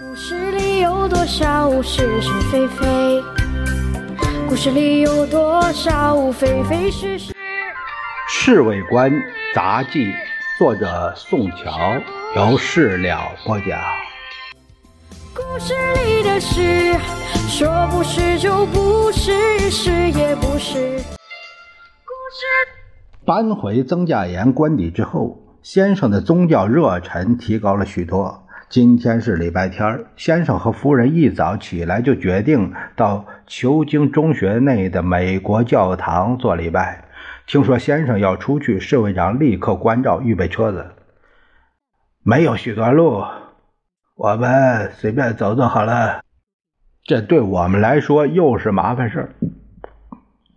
故事里有多少是是非非？故事里有多少非非是是？《侍卫官杂记》，作者宋乔，由事了播讲。故事里的事，说不是就不是，是也不是。故事搬回曾家岩官邸之后，先生的宗教热忱提高了许多。今天是礼拜天，先生和夫人一早起来就决定到球经中学内的美国教堂做礼拜。听说先生要出去，侍卫长立刻关照预备车子。没有许多路，我们随便走走好了。这对我们来说又是麻烦事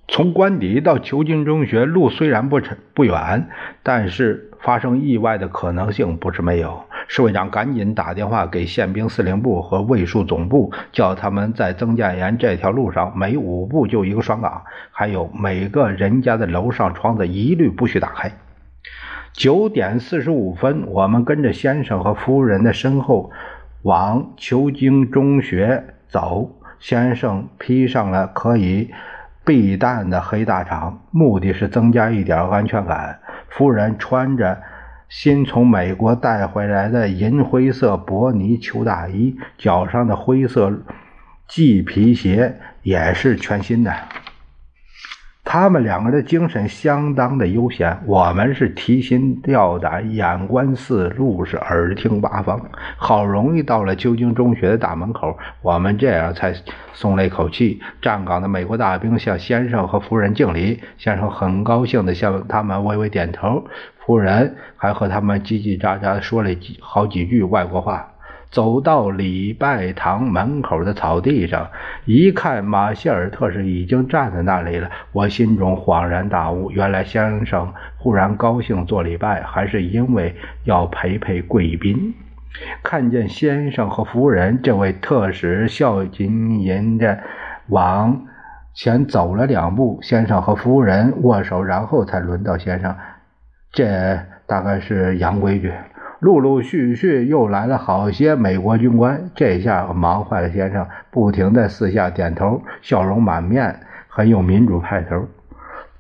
从官邸到球经中学路虽然不长不远，但是发生意外的可能性不是没有。侍卫长赶紧打电话给宪兵司令部和卫戍总部，叫他们在曾家岩这条路上每五步就一个双岗，还有每个人家的楼上窗子一律不许打开。九点四十五分，我们跟着先生和夫人的身后往求经中学走。先生披上了可以避弹的黑大氅，目的是增加一点安全感。夫人穿着。新从美国带回来的银灰色薄呢球大衣，脚上的灰色麂皮鞋也是全新的。他们两个人的精神相当的悠闲，我们是提心吊胆，眼观四路，是耳听八方。好容易到了旧京中学的大门口，我们这样才松了一口气。站岗的美国大兵向先生和夫人敬礼，先生很高兴地向他们微微点头，夫人还和他们叽叽喳喳说了几好几句外国话。走到礼拜堂门口的草地上，一看马歇尔特是已经站在那里了，我心中恍然大悟，原来先生忽然高兴做礼拜，还是因为要陪陪贵宾。看见先生和夫人，这位特使笑吟吟的往前走了两步，先生和夫人握手，然后才轮到先生，这大概是洋规矩。陆陆续续又来了好些美国军官，这下忙坏了。先生不停地四下点头，笑容满面，很有民主派头。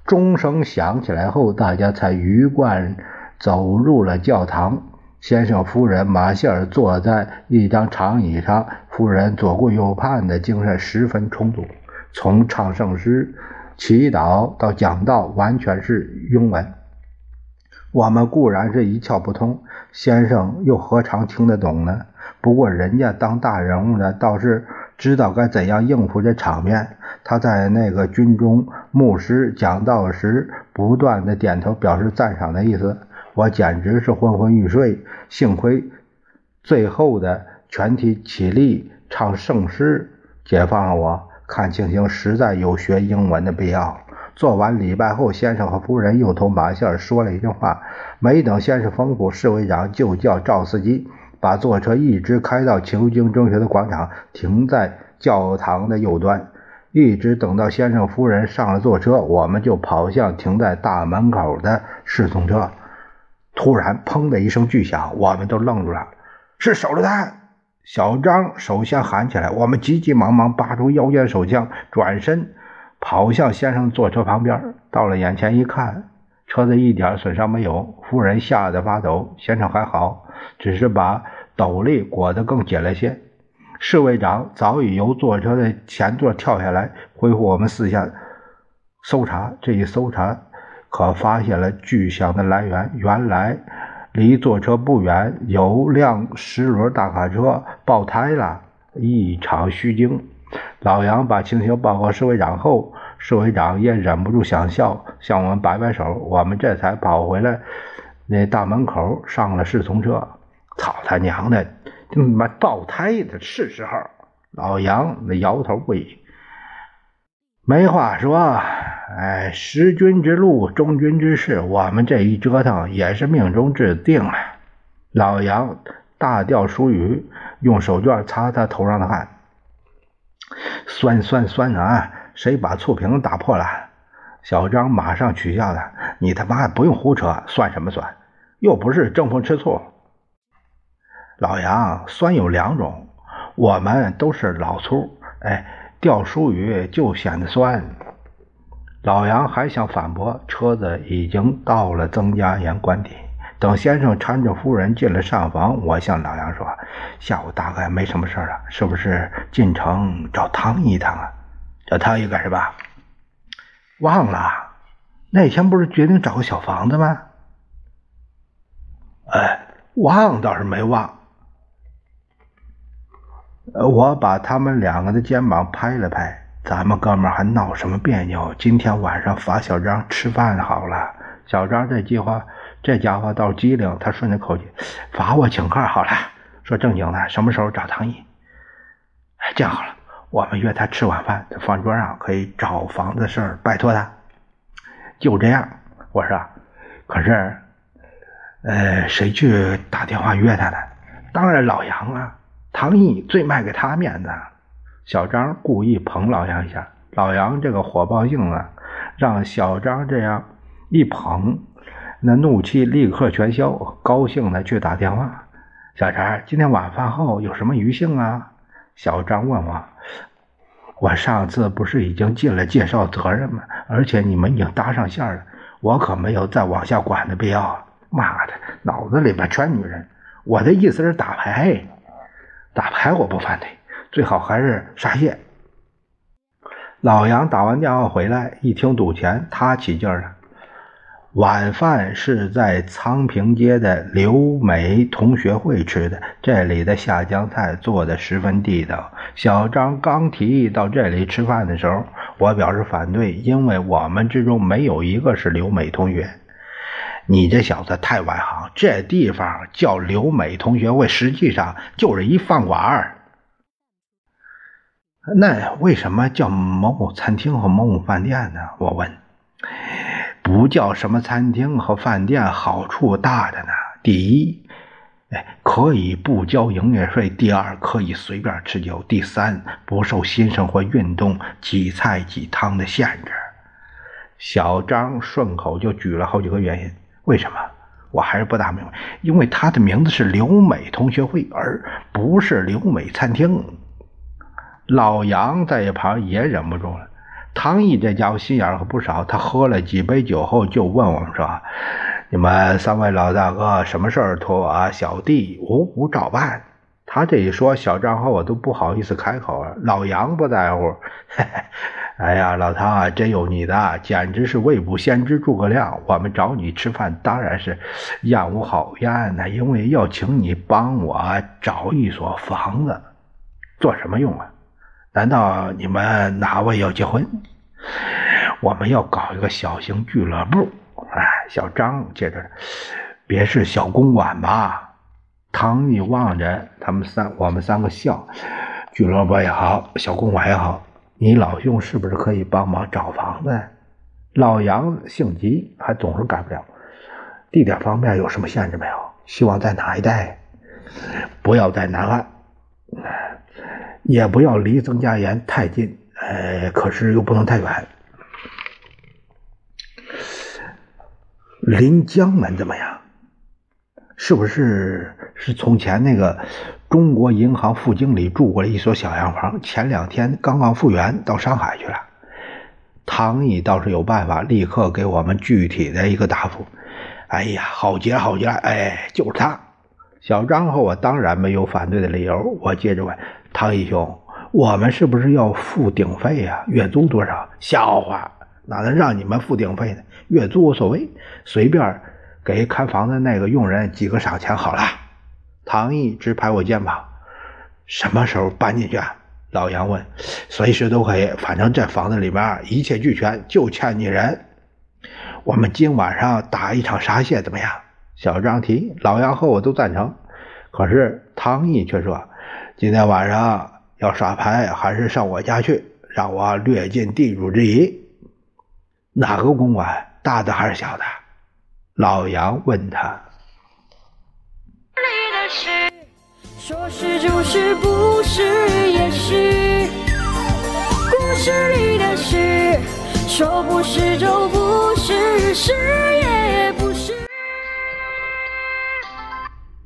钟声响起来后，大家才鱼贯走入了教堂。先生、夫人、马歇尔坐在一张长椅上，夫人左顾右盼的精神十分充足。从唱圣诗、祈祷到讲道，完全是英文。我们固然是一窍不通，先生又何尝听得懂呢？不过人家当大人物的，倒是知道该怎样应付这场面。他在那个军中牧师讲道时，不断的点头表示赞赏的意思。我简直是昏昏欲睡，幸亏最后的全体起立唱圣诗，解放了我。看情形，实在有学英文的必要。做完礼拜后，先生和夫人又同马歇尔说了一句话。没等先生吩咐，侍卫长就叫赵司机把坐车一直开到求经中学的广场，停在教堂的右端。一直等到先生夫人上了坐车，我们就跑向停在大门口的侍从车。突然，砰的一声巨响，我们都愣住了。是手榴弹！小张首先喊起来。我们急急忙忙拔出腰间手枪，转身。跑向先生坐车旁边，到了眼前一看，车子一点损伤没有。夫人吓得发抖，先生还好，只是把斗笠裹得更紧了些。侍卫长早已由坐车的前座跳下来，恢复我们四下搜查。这一搜查，可发现了巨响的来源。原来离坐车不远有辆十轮大卡车爆胎了，一场虚惊。老杨把情形报告侍卫长后，侍卫长也忍不住想笑，向我们摆摆手。我们这才跑回来那大门口，上了侍从车。操他娘的，他妈爆胎的是时候！老杨那摇头不已。没话说，哎，识君之路，忠君之事，我们这一折腾也是命中注定了。老杨大调疏语，用手绢擦擦头上的汗。酸酸酸啊！谁把醋瓶子打破了？小张马上取笑他：“你他妈不用胡扯，算什么算？又不是争风吃醋。”老杨，酸有两种，我们都是老粗，哎，钓熟鱼就显得酸。老杨还想反驳，车子已经到了曾家岩官邸。等先生搀着夫人进了上房，我向老杨说：“下午大概没什么事了，是不是进城找汤姨一趟啊？找汤一干什么？忘了，那天不是决定找个小房子吗？哎，忘倒是没忘。我把他们两个的肩膀拍了拍，咱们哥们还闹什么别扭？今天晚上罚小张吃饭好了。小张这计划。”这家伙倒是机灵，他顺着口气，罚我请客好了。说正经的，什么时候找唐毅？这样好了，我们约他吃晚饭，在饭桌上可以找房子事儿拜托他。就这样，我说，可是，呃，谁去打电话约他呢？当然老杨啊，唐毅最卖给他面子。小张故意捧老杨一下，老杨这个火爆性子，让小张这样一捧。那怒气立刻全消，高兴的去打电话。小陈，今天晚饭后有什么余兴啊？小张问我。我上次不是已经尽了介绍责任吗？而且你们已经搭上线了，我可没有再往下管的必要。妈的，脑子里边全女人。我的意思是打牌，打牌我不反对，最好还是沙蟹。老杨打完电话回来，一听赌钱，他起劲了。晚饭是在昌平街的刘美同学会吃的，这里的下江菜做的十分地道。小张刚提议到这里吃饭的时候，我表示反对，因为我们之中没有一个是刘美同学。你这小子太外行，这地方叫刘美同学会，实际上就是一饭馆儿那为什么叫某某餐厅和某某饭店呢？我问。不叫什么餐厅和饭店，好处大的呢。第一，哎，可以不交营业税；第二，可以随便吃酒；第三，不受新生活运动几菜几汤的限制。小张顺口就举了好几个原因。为什么？我还是不大明白。因为他的名字是留美同学会，而不是留美餐厅。老杨在一旁也忍不住了。唐毅这家伙心眼可不少，他喝了几杯酒后就问我们说：“你们三位老大哥，什么事儿托我小弟五五照办。”他这一说，小张和我都不好意思开口了。老杨不在乎，嘿 嘿哎呀，老唐啊，真有你的，简直是未卜先知诸葛亮。我们找你吃饭，当然是宴无好宴呢，因为要请你帮我找一所房子，做什么用啊？难道你们哪位要结婚？我们要搞一个小型俱乐部。哎，小张接着，别是小公馆吧？唐毅望着他们三，我们三个笑。俱乐部也好，小公馆也好，你老兄是不是可以帮忙找房子？老杨性急，还总是改不了。地点方面有什么限制没有？希望在哪一带？不要在南岸。也不要离曾家岩太近，呃，可是又不能太远。临江门怎么样？是不是是从前那个中国银行副经理住过的一所小洋房？前两天刚刚复原，到上海去了。唐毅倒是有办法，立刻给我们具体的一个答复。哎呀，好极了，好极了！哎，就是他。小张和我当然没有反对的理由。我接着问。唐义兄，我们是不是要付顶费呀？月租多少？笑话，哪能让你们付顶费呢？月租无所谓，随便给看房的那个佣人几个赏钱好了。唐毅直拍我肩膀：“什么时候搬进去？”老杨问：“随时都可以，反正这房子里面一切俱全，就欠你人。我们今晚上打一场沙蟹怎么样？”小张提，老杨和我都赞成。可是唐毅却说。今天晚上要耍牌，还是上我家去，让我略尽地主之谊。哪个公馆？大的还是小的？老杨问他。说是就是，不是也是。故事里的事，说不是就不是，是。